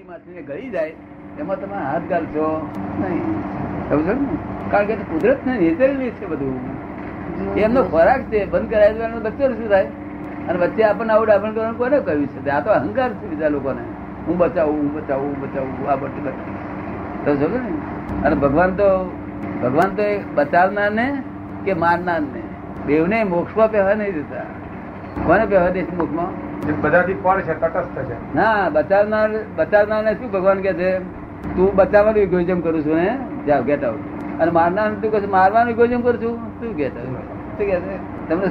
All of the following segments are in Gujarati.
મોટી માછલીને ગળી જાય, એમાં તમે હાથ ગાલશો નહીં. સમજો ને? કારણ કે કુદરત ને નેચરલી છે બધું. એમનો ખોરાક છે, બંધ કરાવી દેવાનો લક્ષ્ય શું થાય? અને વચ્ચે આપણને આવું ડાબણ કરવાનું કોને કહ્યું છે? આ તો અહંકાર છે બીજા લોકોને. હું બચાવું હું બચાવું હું બચાવું, આ બધું તો સમજો ને? અને ભગવાન તો ભગવાન તો એ બચાવનાર ને કે મારનાર ને બેવને મોક્ષમાં પહેવા નહીં દેતા. કોને પહેવા દેશ મોક્ષમાં? બધાથી કોણ છે? તટસ્થ છે. ના બચાવનાર બચાવનાર ને શું ભગવાન કે છે? તું બચાવવાનું ઇગોઇઝમ કરું છું ને જાવ ગેટ આઉટ અને મારનાર તું કહે છે મારવાનું ઇગોઇઝમ કરું છું? શું આઉટ શું કે છે? તમને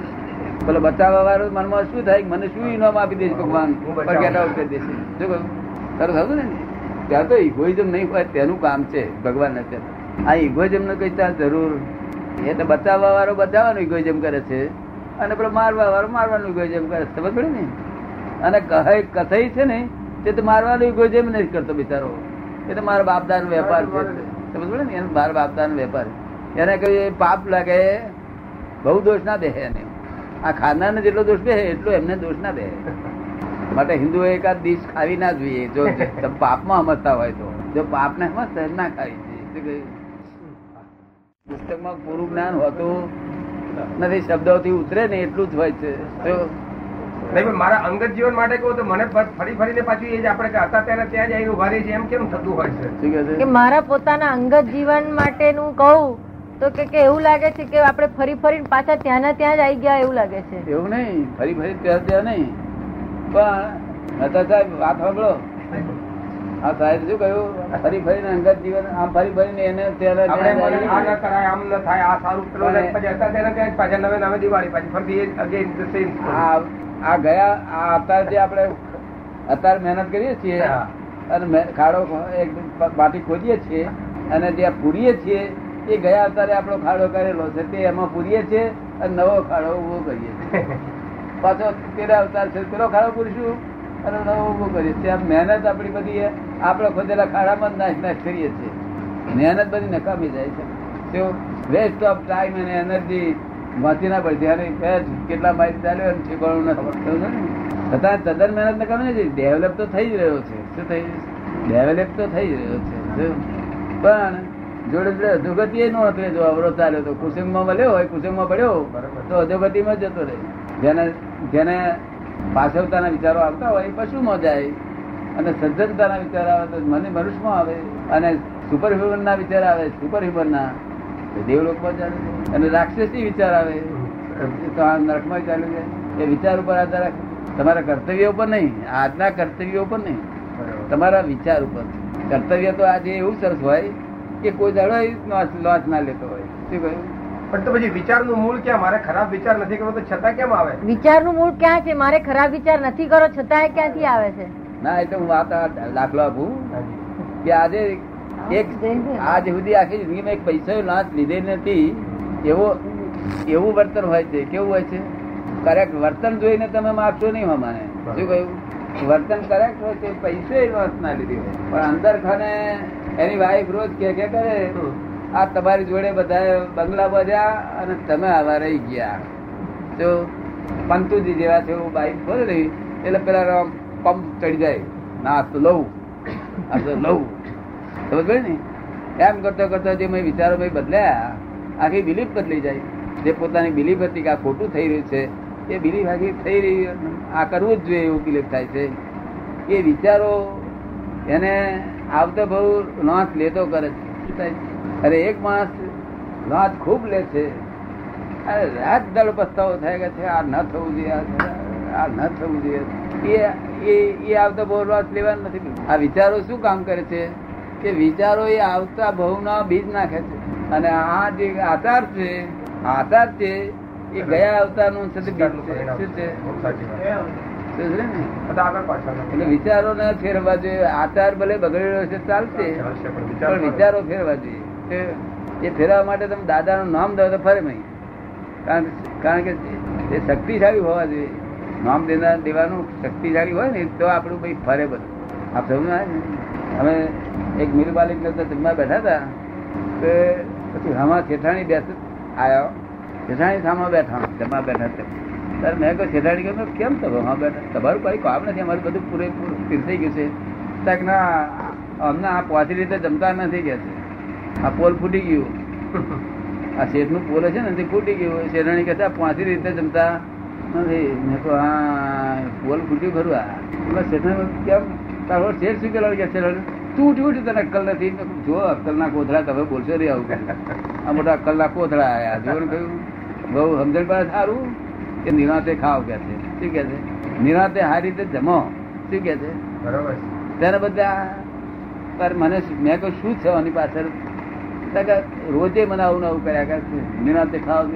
પેલો બચાવવા વાળો મનમાં શું થાય? મને શું ઇનામ આપી દેશે ભગવાન? હું ગેટ આઉટ કરી દેશે. શું કહ્યું તારું થતું ને? ત્યાં તો ઇગોઇઝમ નહીં હોય તેનું કામ છે ભગવાન ને ત્યાં આ ઇગોઇઝમ ને કઈ ત્યાં જરૂર? એટલે બચાવવા વાળો બચાવવાનું ઇગોઇઝમ કરે છે. અને પેલો મારવા વાળો મારવાનું ઇગોઇઝમ કરે છે. સમજ પડે ને? અને કહે કથઈ છે ને તે તો મારવાનું ઇગોઇઝમ નથી કરતો બિચારો. એ તો મારા બાપદાર વેપાર છે. સમજ ને? એને મારા બાપદાર વેપાર એને કહ્યું પાપ લાગે બહુ દોષ ના દે એને. આ ખાનારને જેટલો દોષ બે એટલો એમને દોષ ના દે માટે હિન્દુ એકાદ દિશ ખાવી ના જોઈએ. જો તમે પાપમાં સમજતા હોય તો. જો પાપ ને સમજતા ના ખાવી જોઈએ? પુસ્તકમાં પૂરું જ્ઞાન હોતું નથી શબ્દોથી ઉતરે ને એટલું જ હોય છે. નહીં પણ મારા અંગત જીવન માટે કહું તો મને ફરી ફરીને પાછું એ જ આપણે હતા ત્યારે ત્યાં જ ઊભા રહી છે એમ કેમ થતું હોય છે? કે મારા પોતાના અંગત જીવન માટેનું કહું તો કે કે એવું લાગે છે કે આપણે ફરી ફરીને પાછા ત્યાંના ત્યાં જ આવી ગયા એવું લાગે છે. એવું નહીં ફરી ફરી ત્યાં ત્યાં નહીં. પણ મહેતા સાહેબ વાત સાંભળો. આ સાહેબ શું કહ્યું? ફરી ફરીને અંગત જીવન આમ ફરી ફરીને એને ત્યારે આ ન કરાય આમ ન થાય આ સારું પેલો પછી હતા ત્યારે ત્યાં પાછા નવે નવે દિવાળી પાછી ફરી એ અગેન ધ સેમ story. આ ગયા આ અત્યારે જે આપણે અત્યારે મહેનત કરીએ છીએ અને ખાડો એક બાટી ખોદીએ છીએ અને જે પૂરીએ છીએ એ ગયા અત્યારે આપણો ખાડો કરેલો છે. તે એમાં પૂરીએ છીએ અને નવો ખાડો ઊભો કરીએ છીએ. પાછો તેરા અવતાર છે. તેરો ખાડો પૂરીશું અને નવો ઊભો કરીએ છીએ. આમ મહેનત આપણી બધી આપણે ખોદેલા ખાડામાં જ નાશ નાશ કરીએ છીએ. મહેનત બધી નકામી જાય છે. વેસ્ટ ઓફ ટાઈમ અને એનર્જી વાંચી ના પડે કેટલા માઇલ ચાલ્યો એમ ઠેકાણું ના ખબર ને? છતાં તદ્દન મહેનત નકામી નથી ડેવલપ તો થઈ જ રહ્યો છે. શું થઈ ડેવલપ તો થઈ જ રહ્યો છે? પણ જોડે જોડે અધોગતિ નો હતો જો અવરોધ ચાલ્યો તો કુસુમમાં મળ્યો હોય કુસુમમાં પડ્યો. તો અધોગતિમાં જતો રહે. જેને જેને પાછળતાના વિચારો આવતા હોય એ પશુમાં જાય અને સજ્જનતાના વિચાર આવે તો મને મનુષ્યમાં આવે અને સુપર હ્યુમન ના વિચાર આવે સુપર હ્યુમન ના. તો દેવલોકમાં ચાલે. અને રાક્ષસી વિચાર આવે. તો આ નરકમાં ચાલે છે એ વિચાર ઉપર આધાર રાખે. તમારા કર્તવ્ય ઉપર નહીં આજના કર્તવ્ય ઉપર નહીં. તમારા વિચાર ઉપર. કર્તવ્ય તો આજે એવું સરસ હોય કે કોઈ દાડો લોચ ના લેતો હોય. શું કહ્યું? પણ તો પછી વિચારનું મૂળ ક્યાં? મારે ખરાબ વિચાર નથી કરવો તો છતાં કેમ આવે? વિચારનું મૂળ ક્યાં છે? મારે ખરાબ વિચાર નથી કરો છતાં ક્યાંથી આવે છે? ના એ તો હું વાત દાખલો આપું. કે આજે એક આજ સુધી આખી જિંદગીમાં એક પૈસા લાંચ લીધે નથી. એવો, એવું વર્તન હોય છે. કેવું હોય છે? કરેક્ટ વર્તન જોઈને તમે માગશો નહીં અમારે શું કહ્યું? વર્તન કરેક્ટ હોય છે પૈસે લોસ ના લીધી હોય. પણ અંદર ખાને એની વાઈફ રોજ કે કે કરે, આ તમારી જોડે બધા બંગલા બજ્યા અને તમે આવા રહી ગયા. જો પંતુજી જેવા છે, એવું બાઈક ખોલે રહી એટલે પેલા પંપ ચડી જાય. ના તો લઉં. આ તો લઉં. સમજ પડે ને? એમ કરતો કરતા જે મેં વિચારો મેં બદલ્યા, આખી બિલીફ બદલી જાય. જે પોતાની બિલીફ હતી કે આ ખોટું થઈ રહ્યું છે, એ બિલીફ આખી થઈ રહી આ કરવું જ જોઈએ એવું બિલીફ થાય છે. એ વિચારો એને આવતો બહુ લોંચ લેતો કરે છે. અરે એક માણસ લોંચ ખૂબ લે છે. અરે રાત દળ પસ્તાવો થાય છે, આ ન થવું જોઈએ, આ- ન થવું જોઈએ. એ એ આવતા બહુ લોંચ લેવાનું નથી. આ વિચારો શું કામ કરે છે? કે વિચારો એ આવતા ભવના બીજ નાખે છે. અને આ જે આચાર છે આ આચાર છે એ ગયા અવતારનું છે. ને? એટલે વિચારો ને ફેરવા જોઈએ. આચાર ભલે બગડેલો છે ચાલશે. પણ વિચારો ફેરવા જોઈએ. એ. ફેરવા માટે તમે દાદાનું નામ દો તો ફરે નહીં કારણ કારણ કે એ શક્તિશાળી હોવા જોઈએ. નામ દેનાર દેવાનું શક્તિશાળી હોય ને તો આપણું ભાઈ ફરે બધું. આપ સમજ આવે ને. અમે એક મીરુબાલિક જમવા બેઠા હતા તે પછી હમા શેઠાણી બેસ આવ્યો શેઠાણી સામા બેઠા, જમવા બેઠા હતા ત્યારે મેં કહ્યું, શેઠાણી કહ્યું કેમ હા બેઠા. તમારું કઈ કામ નથી, અમારું બધું પૂરેપૂરું સ્થિર થઈ ગયું છે. ત્યાં ના, અમને આ પોચી રીતે જમતા નથી કે છે. આ પોલ ફૂટી ગયું. આ શેઠનું પોલ છે ને, તે ફૂટી ગયું. શેઠાણી કહે છે, આ પોચી રીતે જમતા નથી. મેં કહું હા, પોલ ફૂટ્યું ખરું આ. શેઠાણી કેમ તારો શેર શું કેલો કે છે તું ઉઠી તને અક્કલ નથી? જો અક્કલ ના કોથળા તમે બોલશો રે આવું. આ મોટા અક્કલ ના કોથળા આયા. જોયું કહ્યું? બહુ સમજણ પડે સારું. કે નિરાતે ખાઓ કે છે. શું કે છે? નિરાતે સારી રીતે જમો. શું કે છે? બરોબર છે. ત્યારે બધા પર મને મેં કહ્યું શું છે આની પાછળ? રોજે મને આવું આવું કર્યા કરે નિરાતે ખાઓ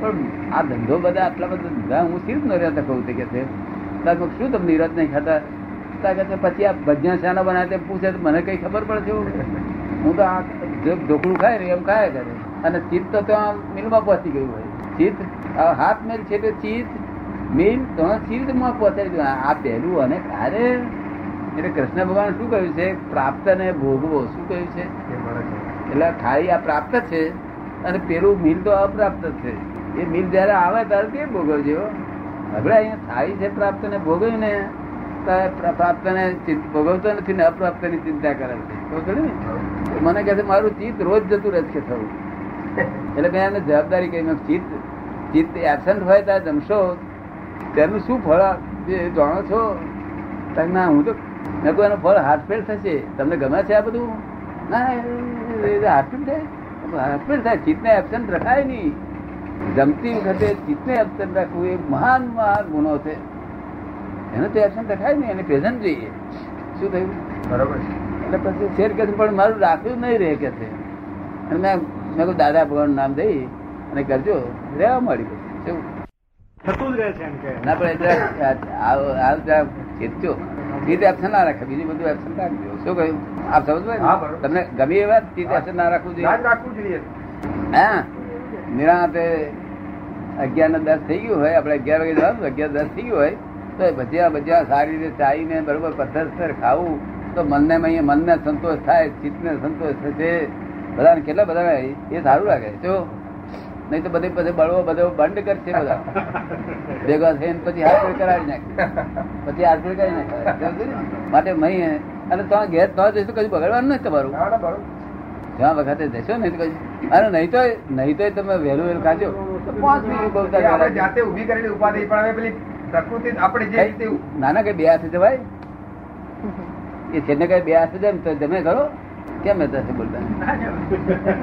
પણ આ ધંધો બધા આટલા બધા ધંધા. હું સીધ ન રહ્યા કહું તે કે છે. શું તમે નિરાત નહીં ખાતા? છે, પછી આ ભજ્યા શાના બનાવે તે પૂછે તો મને કઈ ખબર પડશે હું તો આ ઢોકળું ખાય ને એમ ખાયા કરે અને ચિત્ત તો ત્યાં મિલમાં પહોંચી ગયું હોય. ચિત્ત હાથ મેલ છે તે ચિત્ત મિલ તો ચિત્તમાં પહોંચાડી દઉં આ પહેલું અને કારે એટલે કૃષ્ણ ભગવાન શું કહ્યું છે? પ્રાપ્ત ને ભોગવો. શું કહ્યું છે. એટલે ખાઈ આ પ્રાપ્ત છે અને પેલું મિલ તો અપ્રાપ્ત છે. એ મિલ જયારે આવે ત્યારે તે ભોગવજો હવે અહીંયા થાય છે પ્રાપ્ત ને ભોગવ્યું ને પ્રા- પ્રાપ્ત ને ભોગવતો નથી ને અપ્રાપ્તની ચિંતા કરે છે. મને કહે છે, મારું ચિત્ત રોજ જતું રહે છે થવું. એટલે મેં એને જવાબદારી કહી ચિત્ત ચિત્ત એબસન્ટ હોય ત્યાં જમશો. તેનું શું ફળ એ જાણો છો? ના, હું તો, મેં કહું એનું ફળ હાથફેર થશે. તમને ગમે છે આ બધું? ના, એ હાથફેર થાય. હાથફેર થાય, ચિત્તને એબસન્ટ રખાય નહીં. જમતી વખતે ચિત્તને એબસન્ટ રાખવું એ મહાન મહાન ગુનો છે. એને તો એબસન્ટ રખાય નહીં એને પ્રેઝન્ટ જોઈએ. શું થયું? બરાબર. એટલે પછી શેર કે પણ મારું રાખ્યું નહીં રહે કે છે. અને મેં મેં કહું દાદા ભગવાન નામ દઈ અને કરજો. રહેવા મળી શું થતું જ રહે છે એમ કે. ના પણ એટલે આવ ત્યાં ચેતજો ચીજ એબસન્ટ ના રાખે. બીજું બધું એબસન્ટ રાખજો શું કહ્યું? આપ સમજ. તમને ગમી એવા ચીજ એબસન્ટ ના રાખવું ના જોઈએ રાખવું જોઈએ. હા. નિરાંતે અગિયાર ને દસ થઈ ગયું હોય આપણે અગિયાર વાગે જવાનું અગિયાર દસ થઈ ગયું હોય તો ભજીયા ભજીયા સારી રીતે ચાઈને બરોબર પથ્થર ખાવું તો મનને મનને સંતોષ થાય ચિત્તને સંતોષ થશે. બધાને કેટલા બધા એ સારું લાગે જો. નહીં તો બધી પછી બળવો બધો બંધ કરશે બધા. ભેગા થઈને પછી હાથ કરાવી નાખે. પછી હાથ કરી નાખે. માટે મહી અને તો ઘેર તો જઈશું કશું બગાડવાનું નથી તમારું. જ્યાં વખતે જશો ને તો કશું. અને નહીં તો નહીં તો તમે વહેલું વહેલું ખાજો. પાંચ મિનિટ બહુ. જાતે ઊભી કરેલી ઉપાધિ પણ હવે પેલી પ્રકૃતિ આપણે જે રીતે નાના કઈ બે હાથે જવાય એ છે ને કઈ બે હાથે જાય તો તમે કરો. કેમ હતા છે બોલતા?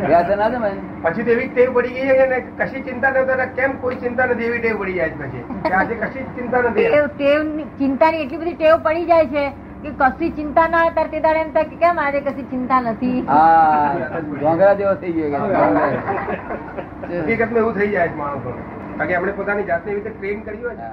બે હાથે ના જમાય પછી તો એવી ટેવ પડી ગઈ અને કશી ચિંતા ન કરે કેમ કોઈ ચિંતા નથી એવી ટેવ પડી જાય છે પછી? આજે કશી ચિંતા નથી. ટેવ ટેવ ચિંતાની એટલી બધી ટેવ પડી જાય છે કે કશી ચિંતા ના હતા તે દાડે એમ થાય કે કેમ આજે કશી ચિંતા નથી? હા ઢોંગરા જેવો થઈ ગયો હકીકતમાં એવું થઈ જાય છે માણસો કારણ કે આપણે પોતાની જાતને એવી રીતે ટ્રેન કરી હોય.